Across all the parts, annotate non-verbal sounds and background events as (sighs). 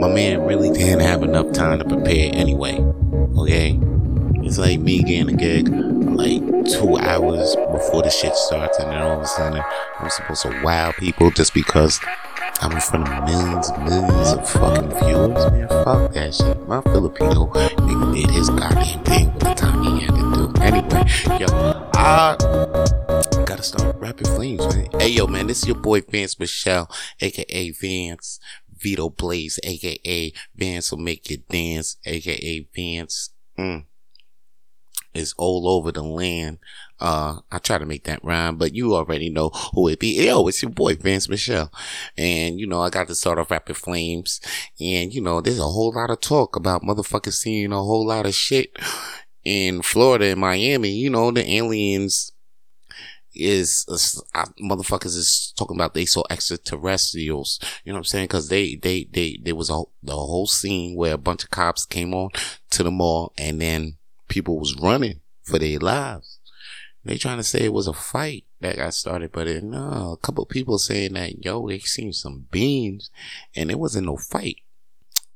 my man really didn't have enough time to prepare anyway. Okay? It's like me getting a gig like two hours before the shit starts, and then all of a sudden I'm supposed to wow people just because I'm in front of millions and millions of fucking viewers, man. Fuck that shit. My Filipino nigga did his goddamn thing with the time he had to do. Anyway, yo, I gotta start rapping flames, man. Hey, yo, man, this is your boy Vance Michelle, aka Vance. Vito Blaze, aka Vance will make you dance, aka Vance. Mm is all over the land. Uh, I try to make that rhyme, but you already know who it be. Yo, it's your boy Vance Michelle. And, you know, I got to start off Rapid Flames. And, you know, there's a whole lot of talk about motherfuckers seeing a whole lot of shit in Florida and Miami. You know, the aliens is uh, motherfuckers is talking about they saw extraterrestrials. You know what I'm saying? Because they they they there was a the whole scene where a bunch of cops came on to the mall and then people was running for their lives. They trying to say it was a fight that got started, but it, no, a couple people saying that yo, they seen some beams, and it wasn't no fight.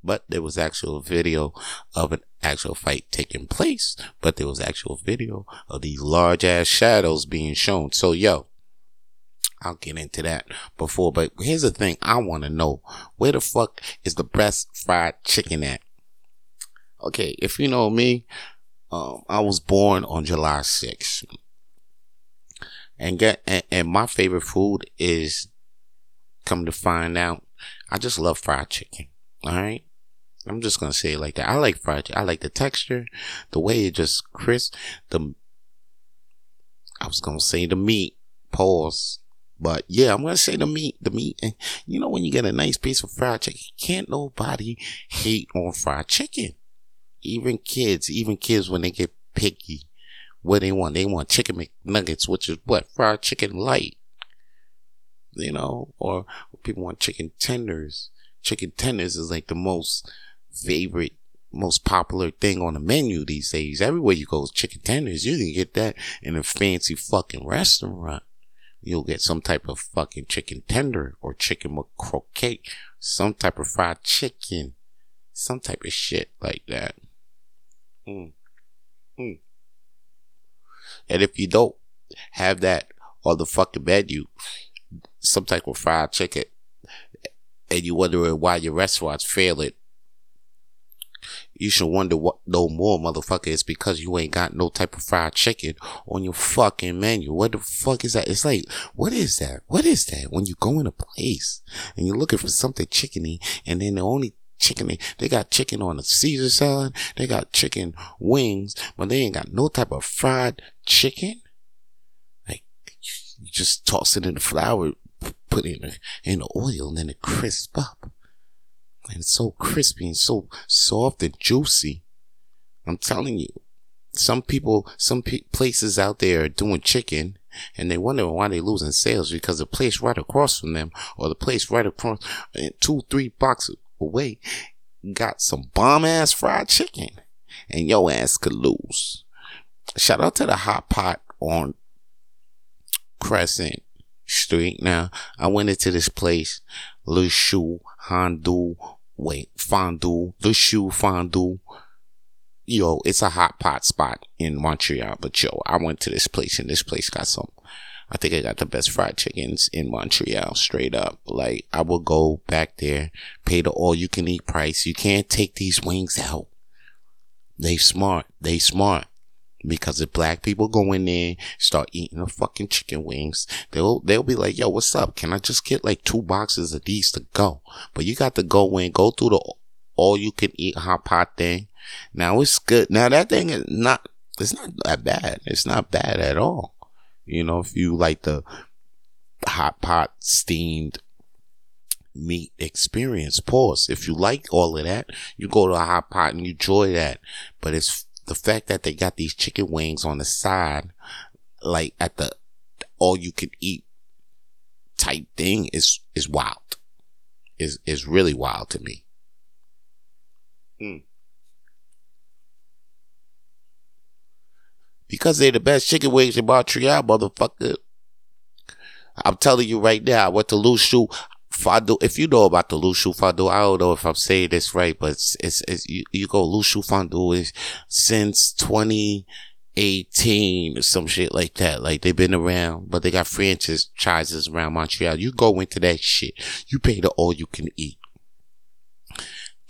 But there was actual video of an actual fight taking place, but there was actual video of these large ass shadows being shown. So yo, I'll get into that before, but here's the thing I want to know. Where the fuck is the best fried chicken at? Okay, if you know me, um, I was born on July 6th. And get and, and my favorite food is come to find out, I just love fried chicken. All right. I'm just gonna say it like that. I like fried. I like the texture, the way it just crisp. The I was gonna say the meat. Pause. But yeah, I'm gonna say the meat. The meat. And you know when you get a nice piece of fried chicken, can't nobody hate on fried chicken even kids, even kids when they get picky, what they want, they want chicken McNuggets, which is what fried chicken light, you know, or people want chicken tenders. Chicken tenders is like the most favorite, most popular thing on the menu these days. Everywhere you go, chicken tenders. You can get that in a fancy fucking restaurant. You'll get some type of fucking chicken tender or chicken croquette, some type of fried chicken, some type of shit like that. Mm. Mm. And if you don't have that on the fucking menu, some type of fried chicken, and you wondering why your restaurant's failing, you should wonder what no more, motherfucker. It's because you ain't got no type of fried chicken on your fucking menu. What the fuck is that? It's like, what is that? What is that? When you go in a place and you're looking for something chickeny, and then the only chicken. They got chicken on the Caesar salad. They got chicken wings, but they ain't got no type of fried chicken. Like, you just toss it in the flour, put it in the, in the oil, and then it crisp up. And it's so crispy and so soft and juicy. I'm telling you, some people, some pe- places out there are doing chicken and they wonder why they're losing sales because the place right across from them or the place right across eh, two, three blocks away, got some bomb ass fried chicken, and your ass could lose. Shout out to the hot pot on Crescent Street. Now, I went into this place, Le Chou Fondue, wait, Fondue, Le Chou Fondue. Yo, it's a hot pot spot in Montreal, but yo, I went to this place and this place got some I think I got the best fried chickens in Montreal, straight up. Like, I will go back there, pay the all you can eat price. You can't take these wings out. They smart. They smart. Because if black people go in there, start eating the fucking chicken wings, they'll, they'll be like, yo, what's up? Can I just get like two boxes of these to go? But you got to go in, go through the all you can eat hot pot thing. Now it's good. Now that thing is not, it's not that bad. It's not bad at all. You know, if you like the hot pot steamed meat experience, pause. If you like all of that, you go to a hot pot and you enjoy that. But it's the fact that they got these chicken wings on the side, like at the all you can eat type thing is, is wild. Is, is really wild to me. Hmm. because they're the best chicken wings in Montreal, motherfucker. I'm telling you right now, I went to Le Chou fado. If you know about the Lu Shu fado, I don't know if I'm saying this right, but it's, it's, it's you, you go Lu Shu fado is since 2018 or some shit like that. Like they've been around, but they got franchises around Montreal. You go into that shit. You pay the all you can eat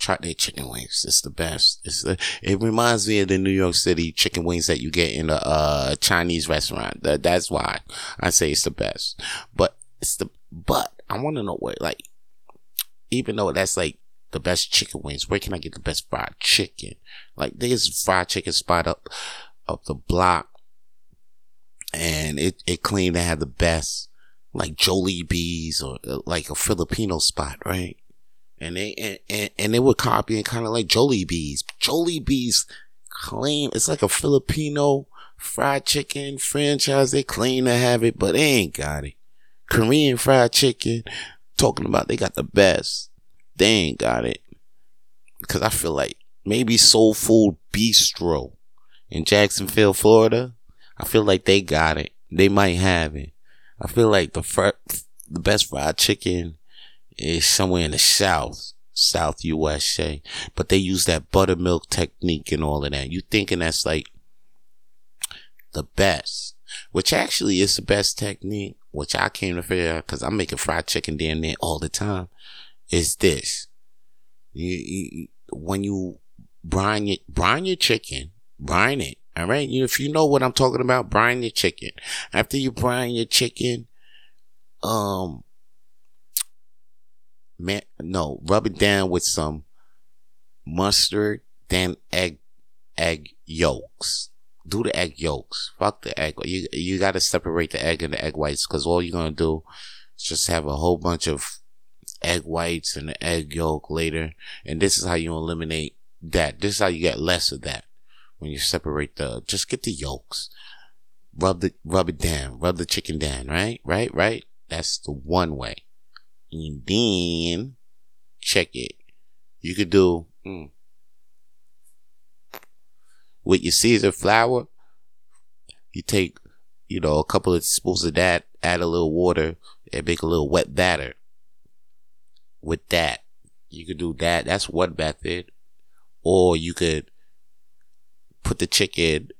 try their chicken wings. It's the best. It's the, it reminds me of the New York City chicken wings that you get in a uh, Chinese restaurant. That, that's why I say it's the best. But it's the but I want to know where like even though that's like the best chicken wings, where can I get the best fried chicken? Like there's fried chicken spot up up the block, and it it claimed to have the best like Jolie Jollibee's or uh, like a Filipino spot, right? and they and, and, they were copying kind of like Jollibee's. Jollibee's claim it's like a Filipino fried chicken franchise. They claim to have it, but they ain't got it. Korean fried chicken, talking about they got the best. They ain't got it. Cause I feel like maybe Soul Food Bistro in Jacksonville, Florida. I feel like they got it. They might have it. I feel like the fr- the best fried chicken is somewhere in the South, South USA. But they use that buttermilk technique and all of that. You thinking that's like the best, which actually is the best technique, which I came to figure out because I'm making fried chicken down there all the time, is this. You, you, when you brine your, brine your chicken, brine it. All right. You, if you know what I'm talking about, brine your chicken. After you brine your chicken, um, man, no, rub it down with some mustard, then egg, egg yolks. Do the egg yolks. Fuck the egg. You, you gotta separate the egg and the egg whites because all you're gonna do is just have a whole bunch of egg whites and the egg yolk later. And this is how you eliminate that. This is how you get less of that when you separate the, just get the yolks. Rub the, rub it down. Rub the chicken down, right? Right? Right? That's the one way and then check it. You could do mm, with your seasoned flour. You take, you know, a couple of spoons of that, add a little water, and make a little wet batter. With that, you could do that. That's one method. Or you could put the chicken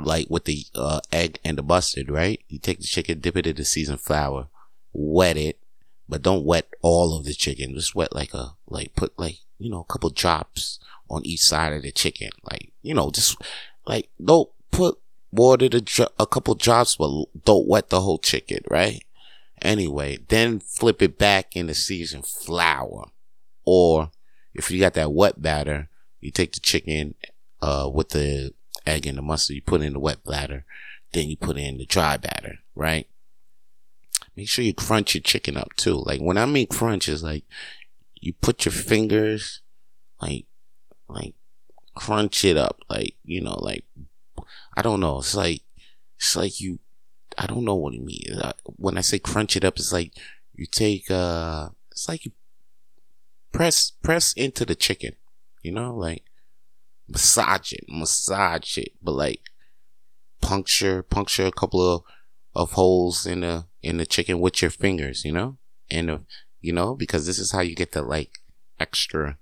like with the uh, egg and the mustard, right? You take the chicken, dip it in the seasoned flour, wet it, but don't wet all of the chicken. Just wet like a, like put like, you know, a couple drops on each side of the chicken. Like, you know, just like don't put water to a couple drops, but don't wet the whole chicken, right? Anyway, then flip it back in the seasoned flour. Or if you got that wet batter, you take the chicken, uh, with the egg and the mustard, you put in the wet batter, then you put in the dry batter, right? make sure you crunch your chicken up too. Like when I mean crunch is like you put your fingers like like crunch it up like you know like I don't know it's like it's like you I don't know what you mean when I say crunch it up it's like you take uh it's like you press press into the chicken you know like massage it massage it but like puncture puncture a couple of of holes in the in the chicken with your fingers, you know, and the, you know because this is how you get the like extra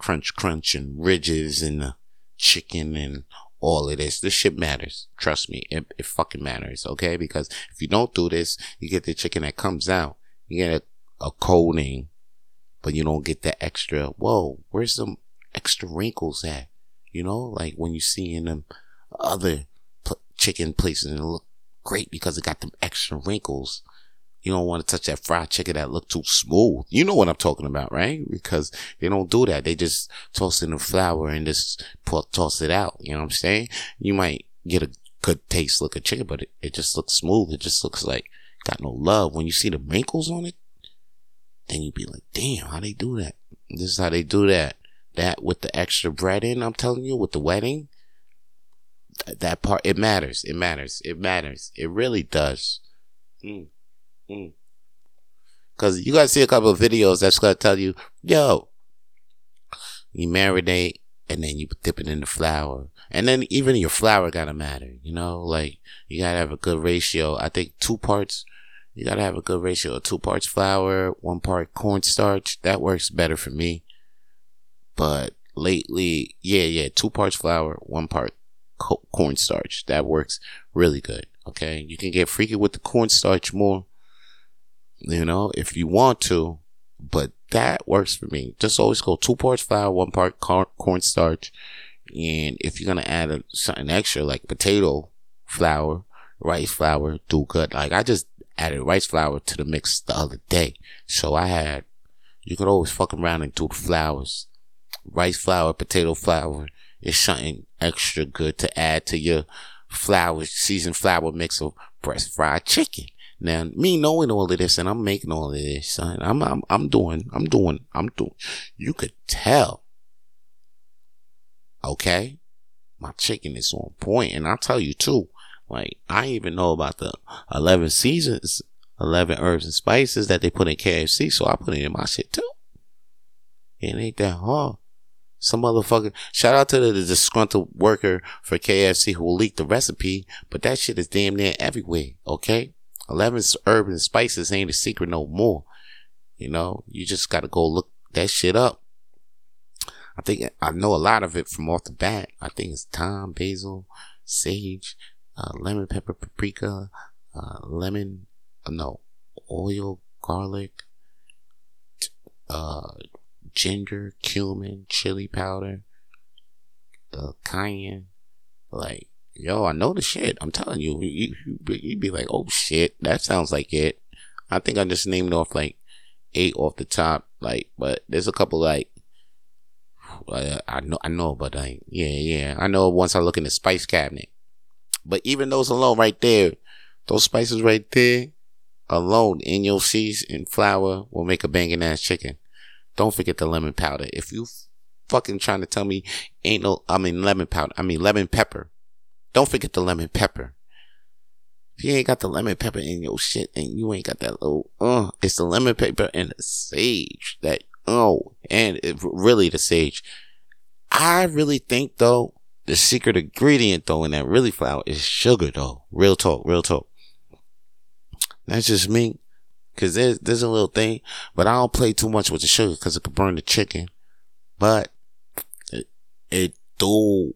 crunch, crunch, and ridges and chicken and all of this. This shit matters. Trust me, it, it fucking matters. Okay, because if you don't do this, you get the chicken that comes out. You get a, a coating, but you don't get the extra. Whoa, where's some extra wrinkles at? You know, like when you see in them other pl- chicken places and it look great because it got them extra wrinkles. You don't want to touch that fried chicken that look too smooth. You know what I'm talking about, right? Because they don't do that. They just toss in the flour and just toss it out. You know what I'm saying? You might get a good taste look of chicken, but it, it just looks smooth. It just looks like got no love. When you see the wrinkles on it, then you be like, damn, how they do that? This is how they do that. That with the extra bread in, I'm telling you, with the wedding, that part it matters it matters it matters it really does mm. Mm. Cause you gotta see a couple of videos that's gonna tell you, yo, you marinate and then you dip it in the flour. And then even your flour gotta matter, you know, like you gotta have a good ratio. I think two parts You gotta have a good ratio of two parts flour, one part cornstarch. That works better for me. But lately, yeah, yeah, two parts flour, one part co- cornstarch. That works really good. Okay, you can get freaky with the cornstarch more, you know, if you want to, but that works for me. Just always go two parts flour, one part corn- cornstarch, and if you're gonna add a, something extra like potato flour, rice flour, do good. Like I just added rice flour to the mix the other day, so I had. You could always fuck around and do the flours, rice flour, potato flour. Is something extra good to add to your flour, seasoned flour mix of breast fried chicken. Now, me knowing all of this and I'm making all of this, son, I'm, I'm, I'm doing, I'm doing, I'm doing, you could tell. Okay? My chicken is on point. And I'll tell you too, like, I even know about the 11 seasons, 11 herbs and spices that they put in KFC. So I put it in my shit too. It ain't that hard. Some motherfucker. Shout out to the, the disgruntled worker for KFC who leaked the recipe, but that shit is damn near everywhere. Okay, eleven urban spices ain't a secret no more. You know, you just gotta go look that shit up. I think I know a lot of it from off the bat. I think it's thyme, basil, sage, uh, lemon pepper, paprika, uh, lemon, uh, no, oil, garlic, uh, ginger, cumin, chili powder, cayenne. Like, yo, I know the shit. I'm telling you, you, you'd be like, oh shit, that sounds like it. I think I just named off like eight off the top, like, but there's a couple like, (sighs) uh, I know, I know, but like, yeah, yeah, I know once I look in the spice cabinet. But even those alone right there, those spices right there alone in your seeds and flour will make a banging ass chicken. Don't forget the lemon powder. If you fucking trying to tell me ain't no, I mean lemon powder, I mean lemon pepper. Don't forget the lemon pepper. If you ain't got the lemon pepper in your shit and you ain't got that little, uh, it's the lemon pepper and the sage that, oh, and it, really the sage. I really think though, the secret ingredient though in that really flour is sugar though. Real talk, real talk. That's just me. Cause there's, there's a little thing, but I don't play too much with the sugar cause it could burn the chicken. But it, it do,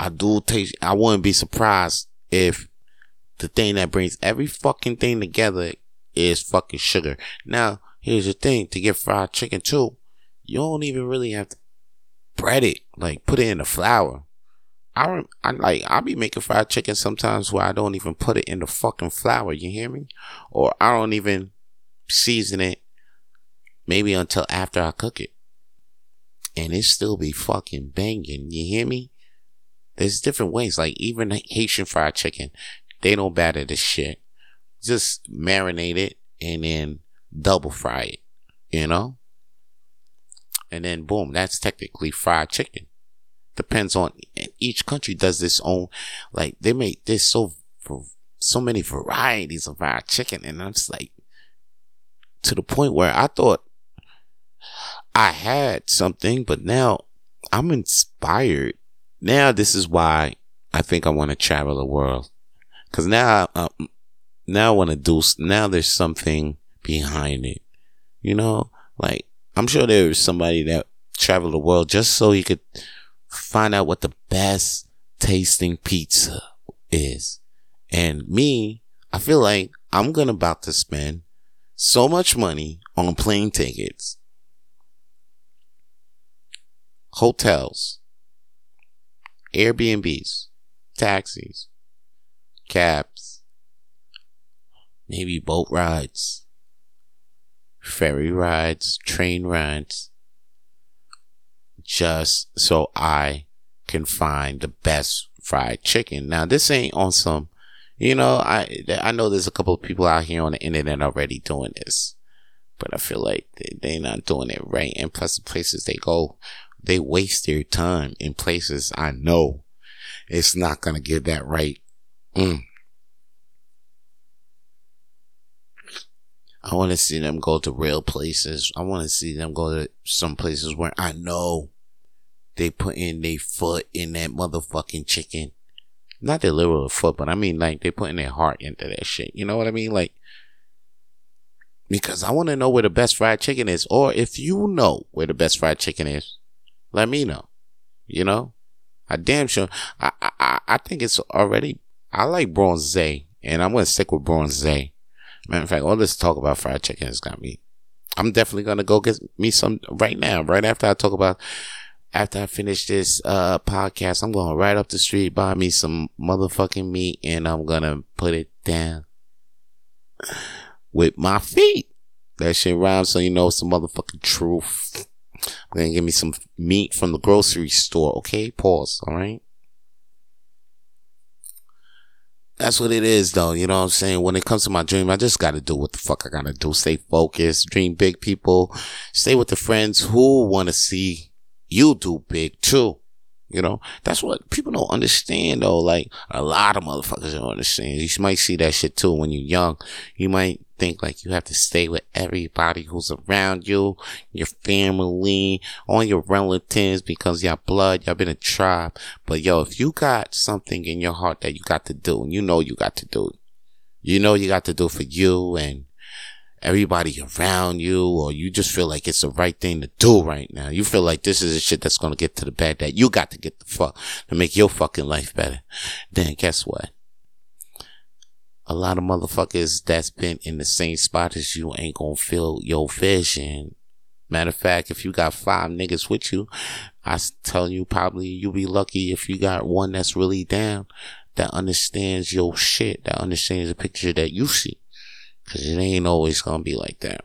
I do I wouldn't be surprised if the thing that brings every fucking thing together is fucking sugar. Now, here's the thing, to get fried chicken too, you don't even really have to bread it, like put it in the flour. I, I like I'll be making fried chicken sometimes where I don't even put it in the fucking flour. You hear me? Or I don't even season it. Maybe until after I cook it, and it still be fucking banging. You hear me? There's different ways. Like even Haitian fried chicken, they don't batter the shit. Just marinate it and then double fry it. You know? And then boom, that's technically fried chicken depends on each country does this own like they make this so so many varieties of fried chicken and I'm just like to the point where I thought I had something but now I'm inspired now this is why I think I want to travel the world. Cuz now um, now I want to do now there's something behind it. You know? Like I'm sure there's somebody that traveled the world just so he could find out what the best tasting pizza is. And me, I feel like I'm gonna about to spend so much money on plane tickets, hotels, Airbnbs, taxis, cabs, maybe boat rides, ferry rides, train rides, just so I can find the best fried chicken. Now, this ain't on some, you know, I, I know there's a couple of people out here on the internet already doing this, but I feel like they, they're not doing it right. And plus the places they go, they waste their time in places I know it's not going to get that right. Mm. I want to see them go to real places. I want to see them go to some places where I know they put in their foot in that motherfucking chicken. Not their literal foot, but I mean like they putting their heart into that shit. You know what I mean? Like because I want to know where the best fried chicken is. Or if you know where the best fried chicken is, let me know. You know, I damn sure. I I I think it's already. I like Bronze, and I'm gonna stick with Bronze. Matter of fact, all this talk about fried chicken has got me. I'm definitely gonna go get me some right now. Right after I talk about, after I finish this uh podcast, I'm going right up the street buy me some motherfucking meat, and I'm gonna put it down with my feet. That shit rhymes, so you know some motherfucking truth. I'm gonna give me some meat from the grocery store. Okay, pause. All right. That's what it is, though. You know what I'm saying? When it comes to my dream, I just gotta do what the fuck I gotta do. Stay focused, dream big, people. Stay with the friends who want to see you do big too. You know, that's what people don't understand though. Like a lot of motherfuckers don't understand. You might see that shit too when you're young. You might think like you have to stay with everybody who's around you, your family, all your relatives because y'all blood, y'all been a tribe. But yo, if you got something in your heart that you got to do and you know you got to do, you know you got to do for you and everybody around you, or you just feel like it's the right thing to do right now. You feel like this is the shit that's gonna get to the bed that you got to get the fuck to make your fucking life better. Then guess what? A lot of motherfuckers that's been in the same spot as you ain't gonna feel your vision. Matter of fact, if you got five niggas with you, I tell you probably you'll be lucky if you got one that's really down that understands your shit, that understands the picture that you see. Cause it ain't always gonna be like that.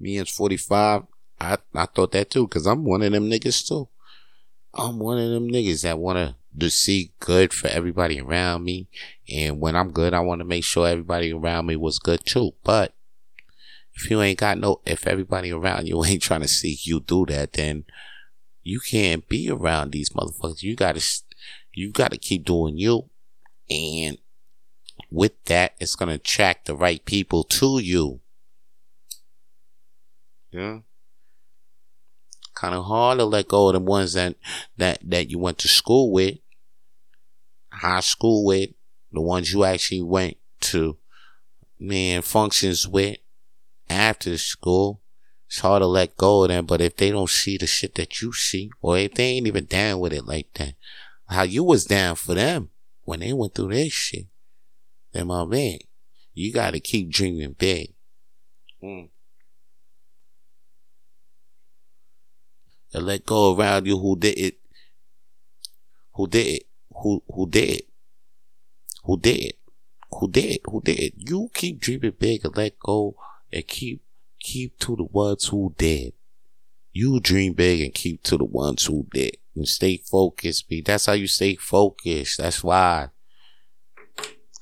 Me and 45, I, I thought that too, cause I'm one of them niggas too. I'm one of them niggas that wanna to see good for everybody around me. And when I'm good, I want to make sure everybody around me was good too. But if you ain't got no, if everybody around you (laughs) ain't trying to see you do that, then you can't be around these motherfuckers. You gotta, you gotta keep doing you. And with that, it's to attract the right people to you. Yeah. Kind of hard to let go of the ones that, that, that you went to school with, high school with, the ones you actually went to, man, functions with after school. It's hard to let go of them, but if they don't see the shit that you see, or if they ain't even down with it like that, how you was down for them when they went through their shit, then my man, you gotta keep dreaming big. Mm. And let go around you who did it, who did it, who who did, who did, who did, who did. You keep dreaming big and let go and keep keep to the ones who did. You dream big and keep to the ones who did. And stay focused, Be That's how you stay focused. That's why.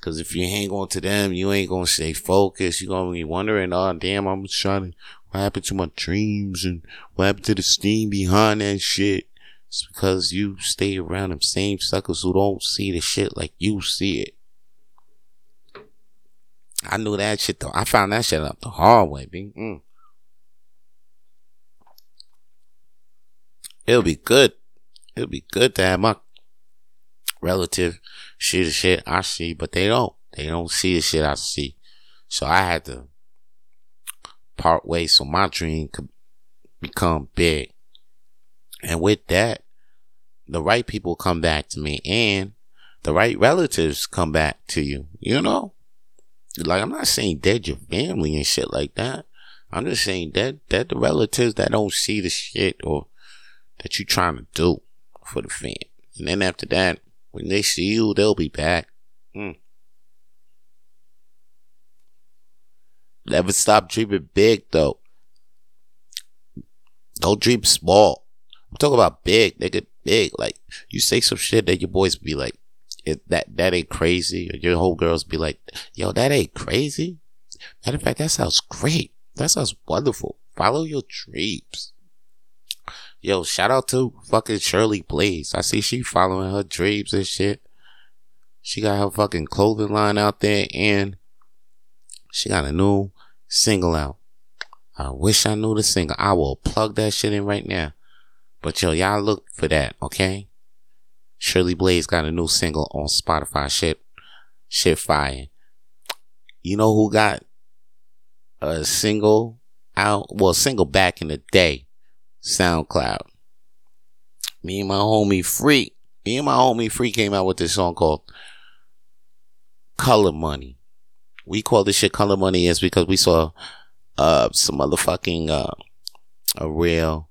Cause if you hang on to them, you ain't gonna stay focused. You're gonna be wondering, oh damn, I'm trying to, what happened to my dreams and what happened to the steam behind that shit? It's because you stay around them same suckers who don't see the shit like you see it. I knew that shit though. I found that shit up the hard way, B. Mm. It'll be good. It'll be good to have my relative see the shit I see, but they don't. They don't see the shit I see. So I had to part ways so my dream could become big. And with that, the right people come back to me and the right relatives come back to you, you know? Like, I'm not saying dead your family and shit like that. I'm just saying that, that the relatives that don't see the shit or that you trying to do for the fam. And then after that, when they see you, they'll be back. Mm. Never stop dreaming big, though. Don't dream small. I'm talking about big, nigga, big. Like, you say some shit that your boys be like, that, that ain't crazy. Or your whole girls be like, yo, that ain't crazy. Matter of fact, that sounds great. That sounds wonderful. Follow your dreams. Yo, shout out to fucking Shirley Blaze. I see she following her dreams and shit. She got her fucking clothing line out there and she got a new single out. I wish I knew the single. I will plug that shit in right now. But yo, y'all look for that, okay? Shirley Blaze got a new single on Spotify. Shit, shit fire. You know who got a single out, well, single back in the day, SoundCloud. Me and my homie Freak, me and my homie Freak came out with this song called Color Money. We call this shit Color Money is because we saw uh some motherfucking uh a real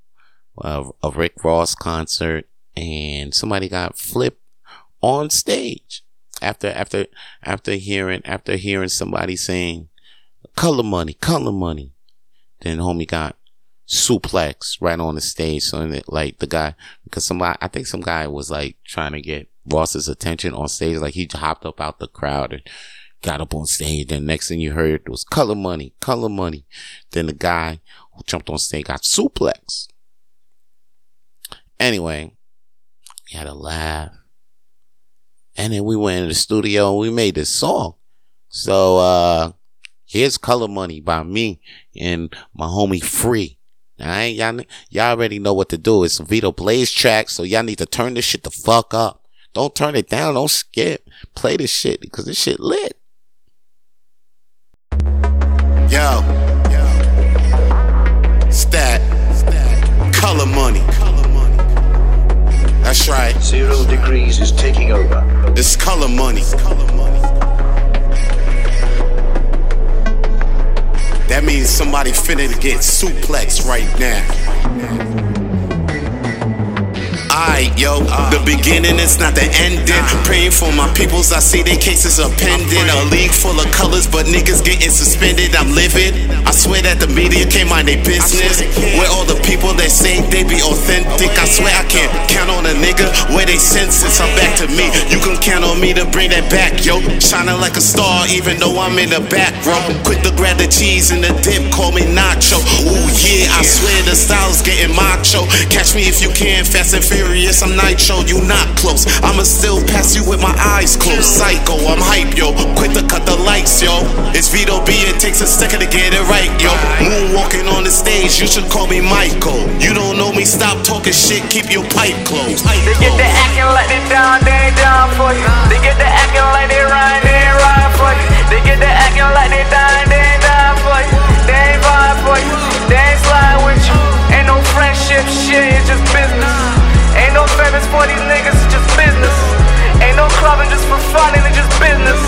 uh, a Rick Ross concert and somebody got flipped on stage after after after hearing after hearing somebody saying color money color money. Then homie got suplex right on the stage so it, like the guy because somebody i think some guy was like trying to get ross's attention on stage like he hopped up out the crowd and got up on stage. And next thing you heard was color money color money. Then the guy who jumped on stage got suplex anyway we had a laugh and then we went in the studio and we made this song. So, uh, here's Color Money by me and my homie Free. Alright, y'all, y'all already know what to do. It's a Vito Blaze track, so y'all need to turn this shit the fuck up. Don't turn it down, don't skip. Play this shit because this shit lit. Yo. Stat. Color money. That's right. Zero degrees is taking over. It's color money. That means somebody finna get suplex right now. Yo, the beginning is not the ending. Praying for my peoples, I see their cases are pending. A league full of colors, but niggas getting suspended. I'm livid. I swear that the media can't mind their business. Where all the people that say they be authentic, I swear I can't count on a nigga where they senses. I'm back to me. You can count on me to bring that back, yo. Shining like a star, even though I'm in the back row. Quick to grab the cheese and the dip, call me Nacho. Ooh, yeah, I swear the style's getting macho. Catch me if you can, fast and furious serious, I'm nitro, you not close. I'ma still pass you with my eyes closed. Psycho, I'm hype, yo. Quit to cut the lights, yo. It's Vito B, it takes a second to get it right, yo. Moonwalking on the stage, you should call me Michael. You don't know me, stop talking shit, keep your pipe closed. They get the acting like they down, they down for you. They get the acting like they ride, they ride for you. They get the acting like they down, they down for you. They ain't vibe for you, they ain't slide with you. Ain't no friendship shit, it's just business. Ain't no famous for these niggas, it's just business. Ain't no clubbing just for fun, and it's just business.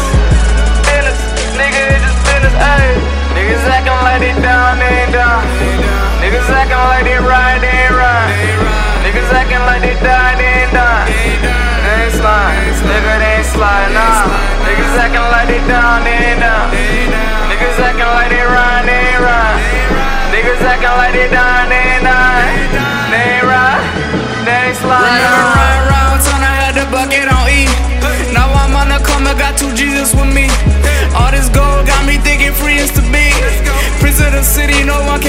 Business, nigga, it's just business, ayy. Niggas acting like they down, they ain't down. Niggas acting like they ride, they ain't ride. Niggas acting like they die, they ain't die. They ain't slide, nigga, they ain't slide, nah.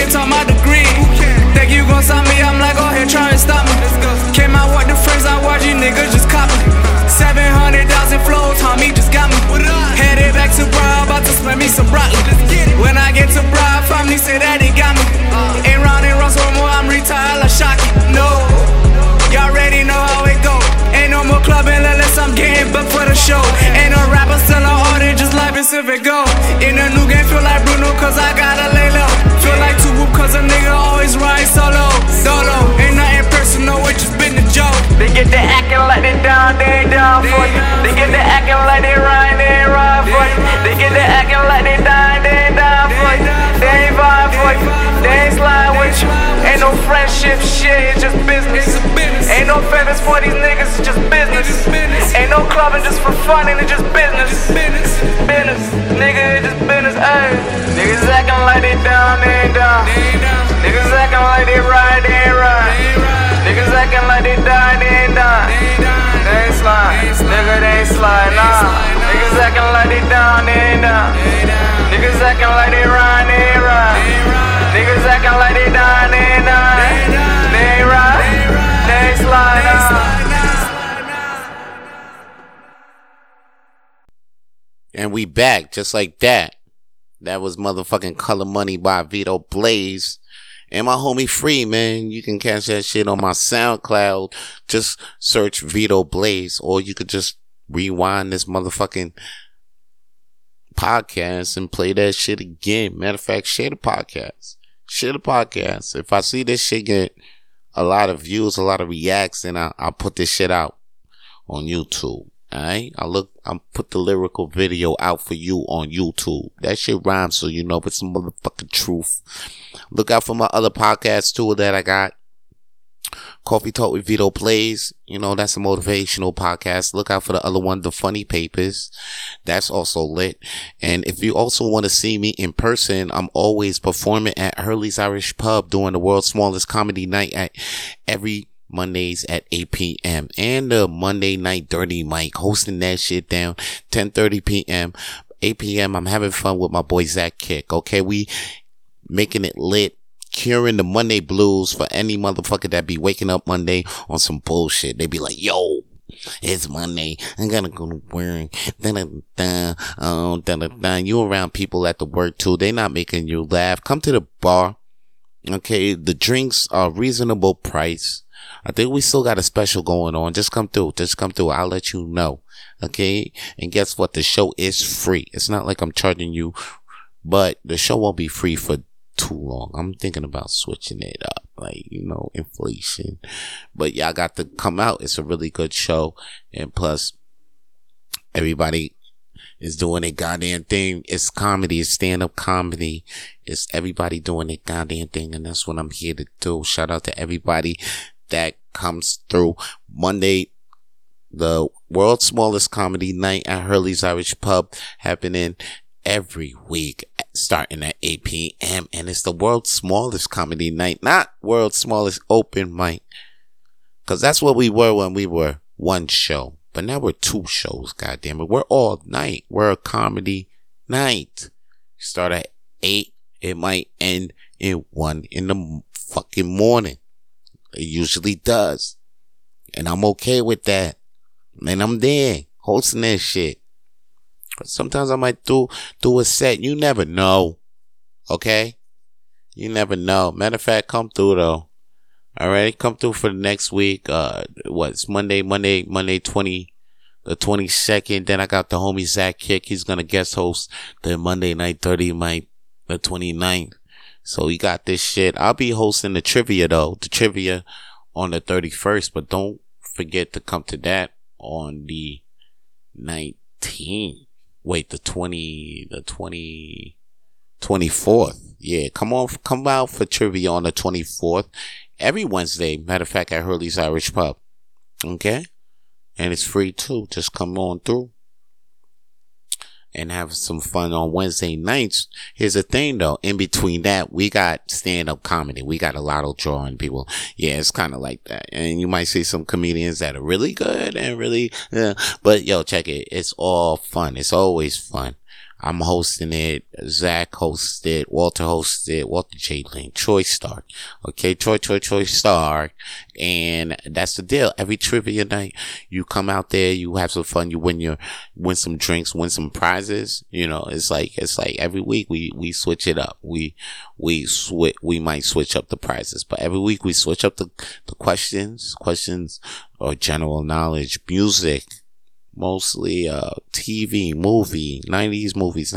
No talk my degree. Think you gon' stop me? I'm like, go ahead, try and stop me. Came out with the friends I watch, you niggas just copy. 700,000 flows, homie, just got me. Headed back to Bra, about to spend me some broccoli. When I get to Bra, family say that they got me. Ain't round and round, so more, I'm retired, like Shocky. No. Y'all already know how it go. Ain't no more clubbing unless I'm getting booked for the show. Ain't no rapper still on order, just like Pacific Go. In a new game, feel like Bruno, cause I gotta lay low. Like two whoop, cause a nigga always ride solo. Solo, ain't nothing personal, it just been a joke. They get the acting like they down, they ain't down for you. They get the acting like they ride, they ride for you. They get the acting like they dying, they ain't down for you. They ain't vibe for you, they ain't slide with you. Ain't no friendship shit, it's just business. Ain't no feathers for these niggas, it's just business. Ain't no clubbing just for fun, and it's just business. Business, nigga, it's just business, ayy. Niggas acting like they down, they ain't down. Niggas acting like they ride, they ain't ride. Niggas acting like they die, they ain't die. They ain't slide, nigga, they ain't slide, nah. Niggas acting like they down, they ain't down. Niggas acting like they ride, they ain't ride. Niggas acting like they die, they ain't die. They ain't ride, they ain't slide, nah. And we back just like that. That was motherfucking Color Money by Vito Blaze. And my homie Free, man. You can catch that shit on my SoundCloud. Just search Vito Blaze. Or you could just rewind this motherfucking podcast and play that shit again. Matter of fact, share the podcast. Share the podcast. If I see this shit get a lot of views, a lot of reacts, then I, I'll put this shit out on YouTube. Alright? I look, I'll put the lyrical video out for you on YouTube. That shit rhymes so you know it's motherfucking truth. Look out for my other podcasts too that I got. Coffee Talk with Vito Blaze. You know, that's a motivational podcast. Look out for the other one, The Funny Papers. That's also lit. And if you also want to see me in person, I'm always performing at Hurley's Irish Pub doing the world's smallest comedy night at every Mondays at 8 p.m. and the Monday night dirty mic hosting that shit down 10:30 p.m. 8 p.m. I'm having fun with my boy Zach Kick. Okay. We making it lit curing the Monday blues for any motherfucker that be waking up Monday on some bullshit. They be like, yo, it's Monday. I gotta go to work. Da da da. Oh, da da da. You around people at the work too. They not making you laugh. Come to the bar. Okay. The drinks are reasonable price. I think we still got a special going on. Just come through. Just come through. I'll let you know. Okay. And guess what? The show is free. It's not like I'm charging you, but the show won't be free for too long. I'm thinking about switching it up, like, you know, inflation. But y'all got to come out. It's a really good show. And plus, everybody is doing a goddamn thing. It's comedy. It's stand up comedy. It's everybody doing a goddamn thing. And that's what I'm here to do. Shout out to everybody that comes through Monday, the world's smallest comedy night at Hurley's Irish Pub happening every week starting at 8 p.m. and it's the world's smallest comedy night, not world's smallest open mic. Cause that's what we were when we were one show. But now we're two shows, goddamn it. We're all night. We're a comedy night. Start at eight. It might end in one in the fucking morning. It usually does. And I'm okay with that. And I'm there hosting that shit. Sometimes I might do, do a set. You never know. Okay? You never know. Matter of fact, come through though. Alright, come through for the next week. Uh, what's Monday, Monday, Monday 20, the 22nd. Then I got the homie Zach Kick. He's gonna guest host the Monday night 30 my, the 29th. So we got this shit. I'll be hosting the trivia though, the trivia on the 31st, but don't forget to come to that on the 19th. Wait, the 20, the 20, 24th. Yeah, come on, come out for trivia on the 24th. Every Wednesday, matter of fact, at Hurley's Irish Pub. Okay? And it's free too. Just come on through and have some fun on Wednesday nights. Here's the thing though. In between that, we got stand up comedy. We got a lot of drawing people. Yeah, it's kind of like that. And you might see some comedians that are really good and really, yeah. but yo, check it. It's all fun. It's always fun. I'm hosting it. Zach hosts it. Walter hosts it. Walter J. Lane. Troy Stark. Okay. Troy, Troy, Troy Stark. And that's the deal. Every trivia night, you come out there, you have some fun, you win your, win some drinks, win some prizes. You know, it's like, it's like every week we, we switch it up. We, we switch, we might switch up the prizes, but every week we switch up the, the questions, questions or general knowledge, music, mostly uh TV, movie, 90s movies,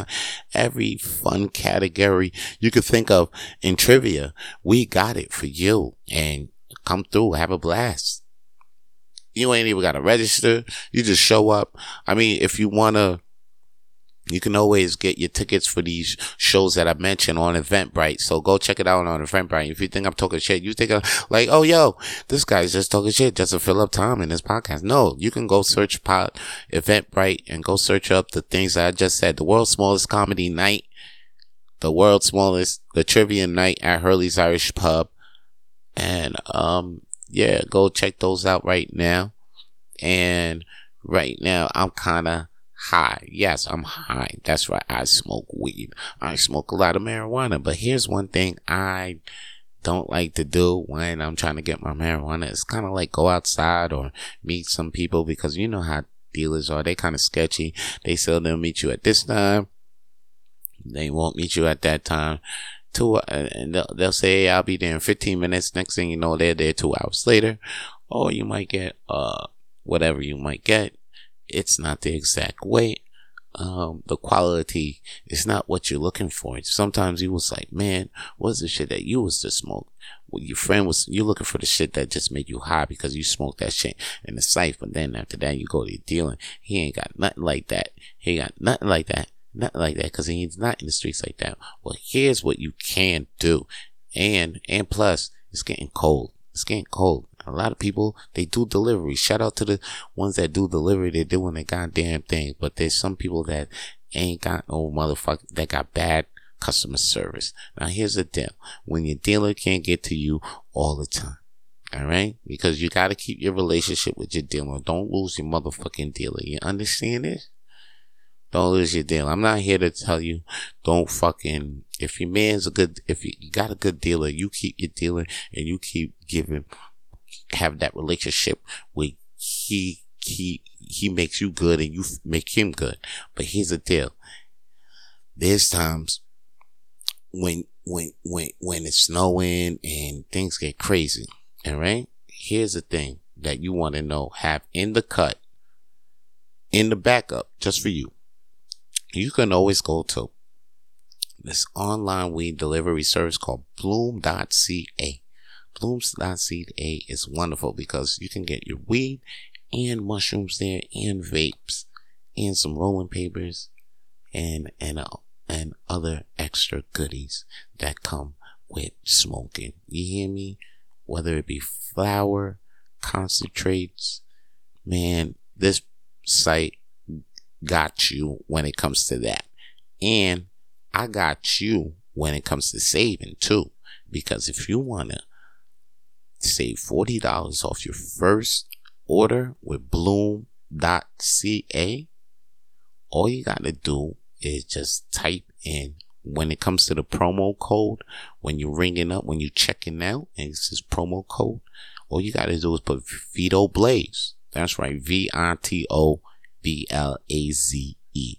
every fun category you could think of in trivia. We got it for you and come through, have a blast. You ain't even got to register. You just show up. I mean, if you want to you can always get your tickets for these shows that I mentioned on Eventbrite. So go check it out on Eventbrite. If you think I'm talking shit, you think I'm like, oh, yo, this guy's just talking shit just to fill up time in this podcast. No, you can go search pod Eventbrite and go search up the things that I just said. The world's smallest comedy night, the world's smallest, the trivia night at Hurley's Irish Pub. And, um, yeah, go check those out right now. And right now, I'm kind of high. Yes, I'm high. That's right. I smoke weed. I smoke a lot of marijuana. But here's one thing I don't like to do when I'm trying to get my marijuana. It's kind of like go outside or meet some people because you know how dealers are. They kind of sketchy. They say they'll meet you at this time. They won't meet you at that time. Two, uh, and they'll, they'll say, hey, I'll be there in 15 minutes. Next thing you know, they're there two hours later. Or you might get, uh, whatever you might get it's not the exact weight um, the quality is not what you're looking for. Sometimes you was like, man, what's the shit that you was to smoke? Well, your friend was, you're looking for the shit that just made you high because you smoked that shit in the safe. But then after that, you go to dealing. He ain't got nothing like that. He got nothing like that. Nothing like that because he's not in the streets like that. Well, here's what you can do. And, and plus, it's getting cold. It's getting cold. A lot of people, they do delivery. Shout out to the ones that do delivery. They're doing their goddamn thing. But there's some people that ain't got no motherfucker that got bad customer service. Now here's the deal. When your dealer can't get to you all the time. All right. Because you got to keep your relationship with your dealer. Don't lose your motherfucking dealer. You understand this? Don't lose your deal. I'm not here to tell you don't fucking, if your man's a good, if you got a good dealer, you keep your dealer and you keep giving have that relationship where he he he makes you good and you make him good. But here's the deal: there's times when when when when it's snowing and things get crazy. All right. Here's the thing that you want to know: have in the cut, in the backup, just for you. You can always go to this online weed delivery service called Bloom.ca. Blooms.ca is wonderful because you can get your weed and mushrooms there and vapes and some rolling papers and and uh, and other extra goodies that come with smoking. You hear me? Whether it be flour, concentrates, man, this site got you when it comes to that. And I got you when it comes to saving too. Because if you want to save $40 off your first order with bloom.ca, all you got to do is just type in when it comes to the promo code, when you're ringing up, when you're checking out, and it says promo code, all you got to do is put Vito Blaze. That's right. V I T O B L A Z E.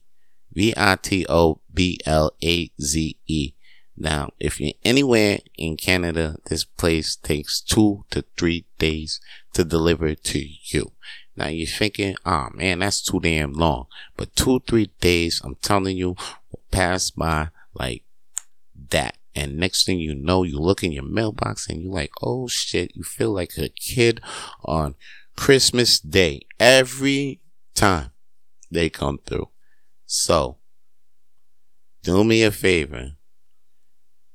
V I T O B L A Z E. Now, if you're anywhere in Canada, this place takes two to three days to deliver to you. Now you're thinking, oh man, that's too damn long. But two, three days, I'm telling you, will pass by like that. And next thing you know, you look in your mailbox and you're like, oh shit, you feel like a kid on Christmas Day every time they come through. So, do me a favor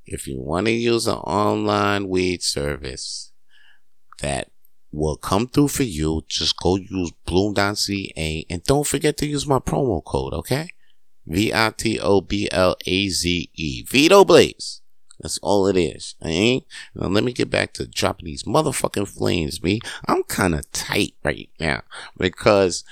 if you want to use an online weed service that will come through for you, just go use bloom.ca and don't forget to use my promo code, okay? V-I-T-O-B-L-A-Z-E. Vito Blaze. That's all it is. Eh? Now let me get back to dropping these motherfucking flames, me. I'm kind of tight right now because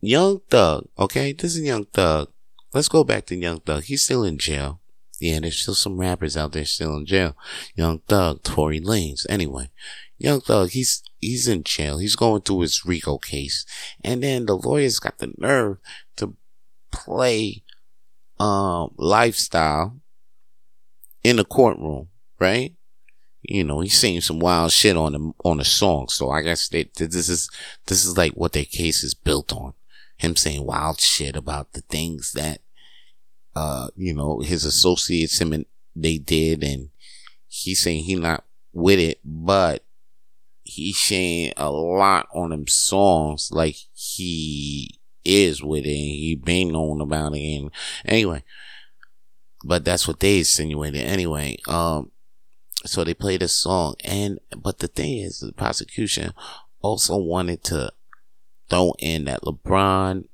Young Thug, okay? This is Young Thug. Let's go back to Young Thug. He's still in jail. Yeah, there's still some rappers out there still in jail. Young Thug, Tory Lanez. Anyway, Young Thug, he's he's in jail. He's going through his RICO case, and then the lawyers got the nerve to play um lifestyle in the courtroom, right? You know, he's saying some wild shit on the on the song. So I guess they, this is this is like what their case is built on. Him saying wild shit about the things that uh, you know, his associates him and they did, and he's saying he not with it, but he's saying a lot on them songs like he is with it and he been known about it and anyway but that's what they insinuated anyway um so they played a song and but the thing is the prosecution also wanted to throw in that lebron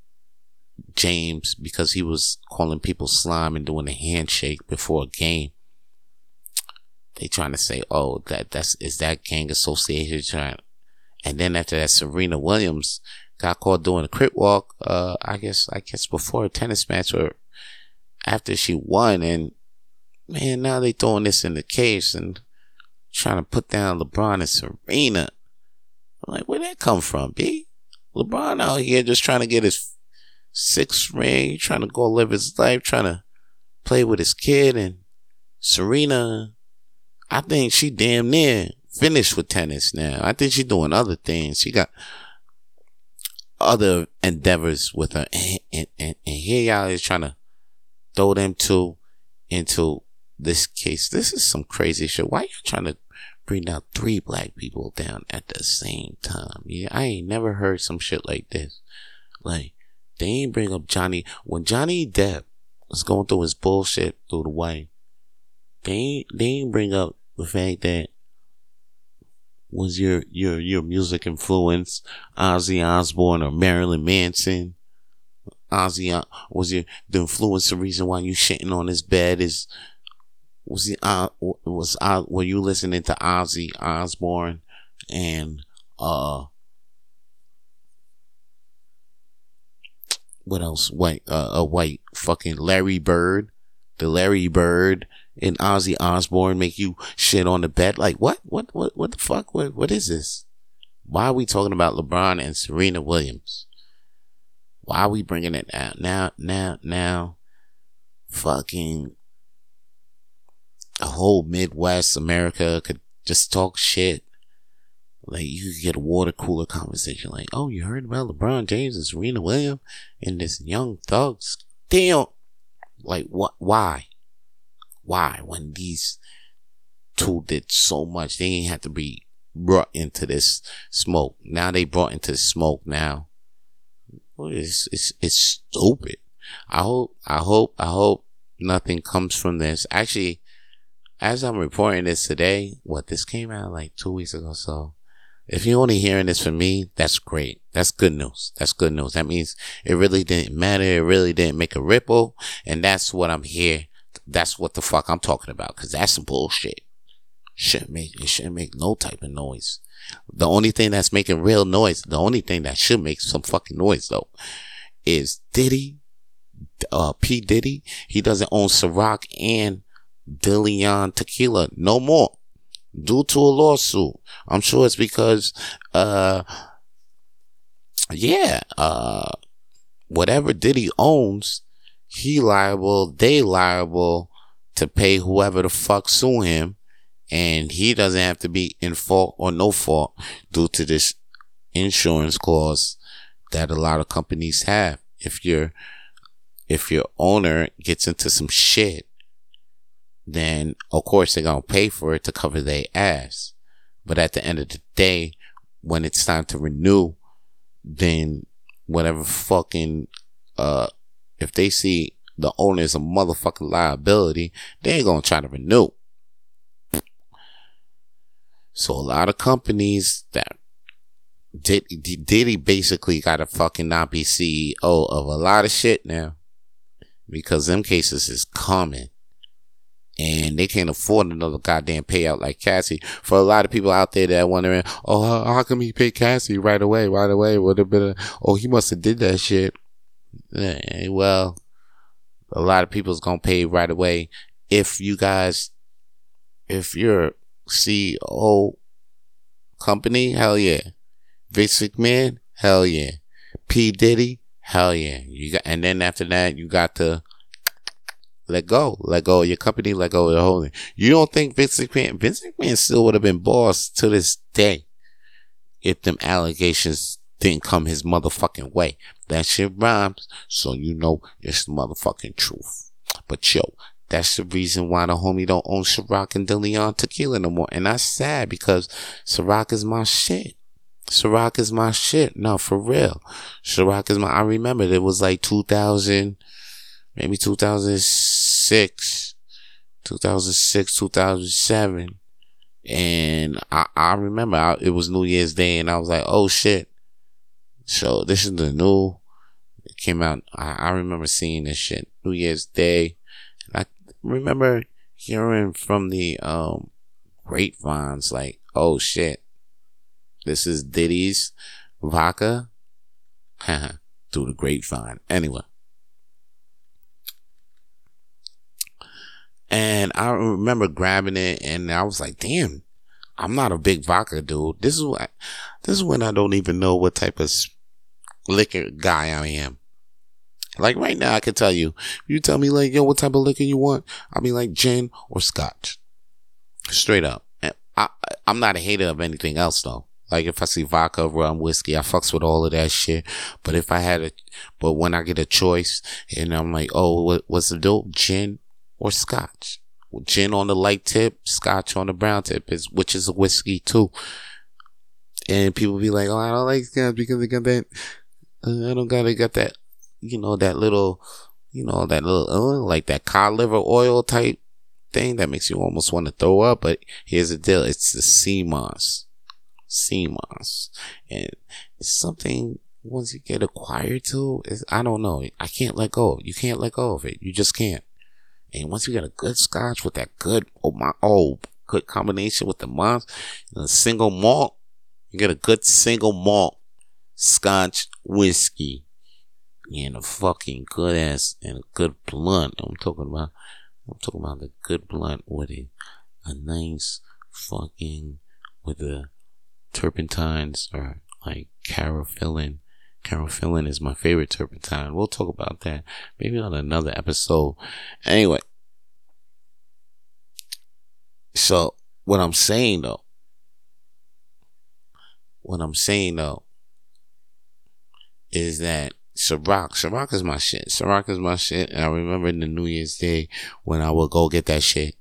James because he was calling people slime and doing a handshake before a game. They trying to say, oh, that that's is that gang associated trying and then after that Serena Williams got caught doing a Crip walk, uh I guess I guess before a tennis match or after she won and man, now they throwing this in the case and trying to put down LeBron and Serena. I'm like, where that come from, B? LeBron out here just trying to get his sixth ring, trying to go live his life, trying to play with his kid. And Serena, I think she damn near finished with tennis now. I think she's doing other things. She got other endeavors with her, and, and, and, and here y'all is trying to throw them two into this case. This is some crazy shit. Why you trying to bring down three black people down at the same time? Yeah, I ain't never heard some shit like this. Like, they ain't bring up Johnny when Johnny Depp was going through his bullshit through the wife. They ain't, they ain't bring up the fact that was your your your music influence Ozzy Osbourne or Marilyn Manson? Ozzy uh, was your the influence the reason why you shitting on his bed is was he uh was uh were you listening to Ozzy Osbourne and uh what else? White uh, a white fucking Larry Bird. The Larry Bird and Ozzy Osbourne make you shit on the bed. Like what? What what what the fuck? What what is this? Why are we talking about LeBron and Serena Williams? Why are we bringing it out now now now? Fucking a whole Midwest America could just talk shit. Like you could get a water cooler conversation, like, "Oh, you heard about LeBron James and Serena Williams and this young thugs?" Damn, like what? Why? Why? When these two did so much, they ain't have to be brought into this smoke. Now they brought into smoke. Now, it's it's it's stupid. I hope, I hope, I hope nothing comes from this. Actually, as I'm reporting this today, what this came out like two weeks ago. So if you're only hearing this from me, that's great. That's good news. That's good news. That means it really didn't matter. It really didn't make a ripple. And that's what I'm here. That's what the fuck I'm talking about. Cause that's some bullshit. Shouldn't make, it shouldn't make no type of noise. The only thing that's making real noise, the only thing that should make some fucking noise though, is Diddy, uh, P. Diddy. He doesn't own Ciroc and DeLeon Tequila no more due to a lawsuit. I'm sure it's because, uh, yeah, uh, whatever Diddy owns, he liable, they liable to pay whoever the fuck sue him. And he doesn't have to be in fault or no fault due to this insurance clause that a lot of companies have. If your, if your owner gets into some shit then of course they're gonna pay for it to cover their ass. But at the end of the day, when it's time to renew, then whatever fucking uh if they see the owner is a motherfucking liability, they ain't gonna try to renew. So a lot of companies that did Diddy basically got to fucking not be CEO of a lot of shit now because them cases is common and they can't afford another goddamn payout like Cassie. For a lot of people out there that are wondering, oh, how, come he paid Cassie right away, right away? Would have been, a, oh, he must have did that shit. Eh, well, a lot of people's gonna pay right away. If you guys, if you're CEO company, hell yeah. Vince McMahon, hell yeah. P Diddy, hell yeah. You got, and then after that, you got the let go. Let go of your company. Let go of the holding. You don't think Vince McMahon, Vince McMahon still would have been boss to this day if them allegations didn't come his motherfucking way. That shit rhymes, so you know it's the motherfucking truth. But yo, that's the reason why the homie don't own Ciroc and DeLeon tequila no more. And that's sad because Ciroc is my shit. Ciroc is my shit. No, for real. Ciroc is my, I remember it was like 2000, maybe 2006, 2006, 2007. And I, I remember I, it was New Year's Day and I was like, oh shit. So this is the new, it came out. I, I remember seeing this shit New Year's Day. And I remember hearing from the, um, grapevines like, oh shit, this is Diddy's vodka. (laughs) through the grapevine. Anyway. And I remember grabbing it and I was like, damn, I'm not a big vodka dude. This is what, this is when I don't even know what type of liquor guy I am. Like right now, I can tell you, you tell me like, yo, what type of liquor you want? I'll be like gin or scotch. Straight up. And I, I'm not a hater of anything else though. Like if I see vodka, rum, whiskey, I fucks with all of that shit. But if I had a, but when I get a choice and I'm like, oh, what, what's the dope? Gin or scotch? Gin on the light tip, scotch on the brown tip is, which is a whiskey too. And people be like, oh, I don't like scotch because they got that, uh, I don't gotta got that, you know, that little, you know, that little, uh, like that cod liver oil type thing that makes you almost want to throw up. But here's the deal. It's the sea moss. Sea moss. And it's something once you get acquired to, I don't know. I can't let go. You can't let go of it. You just can't. And once you get a good scotch with that good, oh my, oh, good combination with the moss, a single malt, you get a good single malt scotch whiskey and a fucking good ass and a good blunt. I'm talking about, I'm talking about the good blunt with a, a nice fucking, with the turpentines or like caryophyllene. Caryophyllene is my favorite turpentine. We'll talk about that maybe on another episode. Anyway, so what I'm saying though, what I'm saying though, is that Ciroc, Ciroc is my shit. Ciroc is my shit. And I remember in the New Year's Day when I would go get that shit.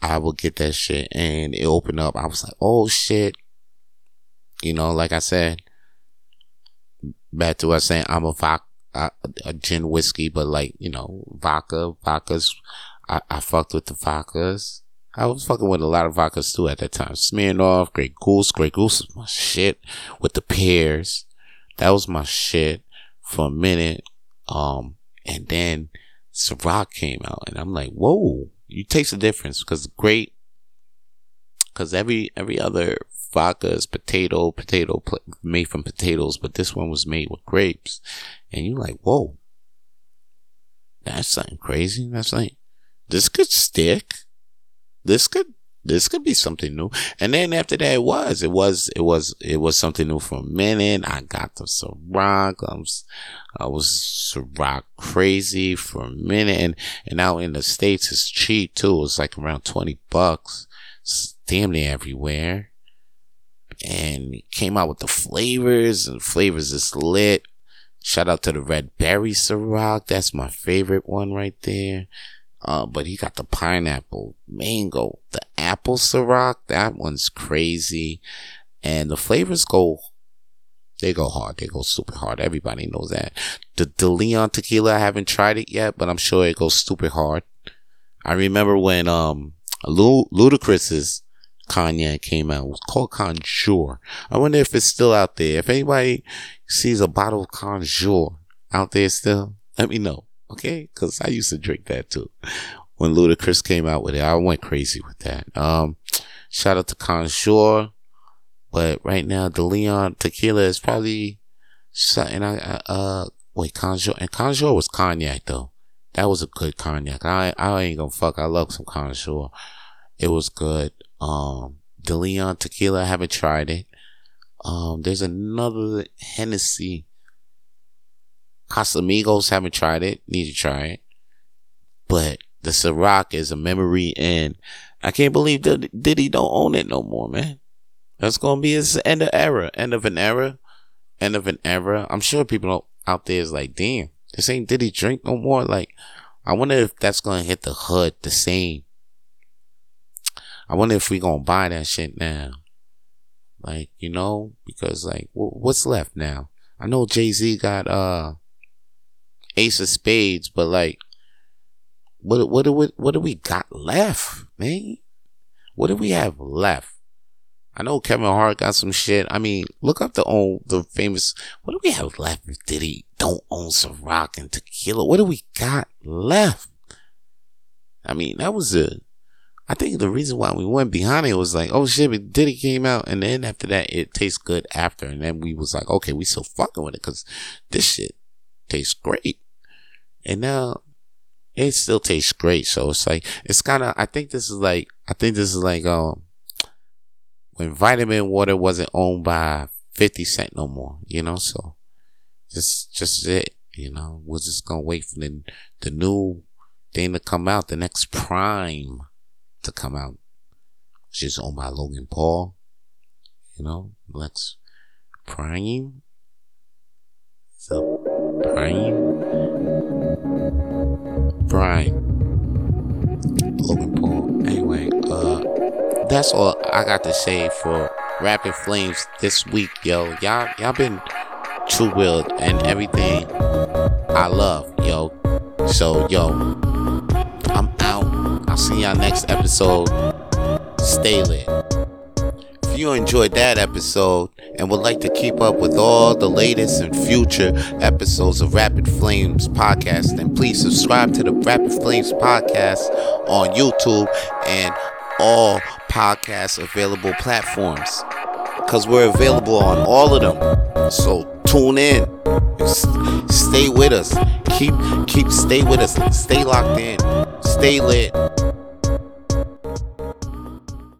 I would get that shit and it opened up. I was like, oh shit. You know, like I said, back to us saying I'm a vodka, a, a gin whiskey, but like, you know, vodka, vodkas. I, I fucked with the vodkas. I was fucking with a lot of vodkas too at that time. Smirnoff, Grey Goose, Grey Goose was my shit with the pears. That was my shit for a minute. Um, and then Ciroc came out and I'm like, whoa, you taste the difference because great, because every, every other vodka is potato, potato made from potatoes, but this one was made with grapes. And you're like, whoa, that's something crazy. That's like, this could stick. This could this could be something new. And then after that, it was, it was, it was, it was something new for a minute. I got the Ciroc. I was, I was Ciroc crazy for a minute. And, and now in the States, it's cheap too. It's like around 20 bucks. Damn near everywhere. And came out with the flavors and flavors is lit. Shout out to the red berry Ciroc. That's my favorite one right there. Uh, but he got the pineapple, mango, the apple Ciroc. That one's crazy. And the flavors go, they go hard. They go super hard. Everybody knows that. The De Leon tequila, I haven't tried it yet, but I'm sure it goes super hard. I remember when, um, Ludacris's cognac came out. It was called Conjure. I wonder if it's still out there. If anybody sees a bottle of Conjure out there still, let me know. Okay. Cause I used to drink that too. When Ludacris came out with it, I went crazy with that. Um, shout out to Conjure. But right now, the Leon tequila is probably something I, uh, wait, Conjure, and Conjure was cognac though. That was a good cognac. I, I ain't gonna fuck. I love some Conjure. It was good. Um, De Leon tequila, I haven't tried it. Um, there's another Hennessy Casamigos, haven't tried it. Need to try it. But the Ciroc is a memory and I can't believe that Diddy don't own it no more, man. That's gonna be his end of era, end of an era, end of an era. I'm sure people out there is like, damn, this ain't Diddy drink no more. Like, I wonder if that's gonna hit the hood the same. I wonder if we gonna buy that shit now. Like, you know, because like, what's left now? I know Jay Z got uh Ace of Spades, but like, what what do we what do we got left, man? What do we have left? I know Kevin Hart got some shit. I mean, look up the old the famous. What do we have left? Diddy don't own Ciroc and tequila? What do we got left? I mean, that was a. I think the reason why we went behind it was like, oh shit, but Diddy came out, and then after that, it tastes good after, and then we was like, okay, we still fucking with it because this shit tastes great. And now it still tastes great. So it's like, it's kind of, I think this is like, I think this is like, um, when vitamin water wasn't owned by 50 Cent no more, you know? So just, just it, you know? We're just gonna wait for the, the new thing to come out, the next prime to come out, is owned by Logan Paul. You know, Lex Prime. The Prime. Prime. Logan Paul. Anyway, uh, that's all I got to say for Rapid Flames this week, yo. Y'all, y'all been true willed and everything I love, yo. So, yo. I'll see y'all next episode. Stay lit. If you enjoyed that episode and would like to keep up with all the latest and future episodes of Rapid Flames podcast, then please subscribe to the Rapid Flames podcast on YouTube and all podcast available platforms because we're available on all of them. So tune in, stay with us, keep keep stay with us, stay locked in, stay lit.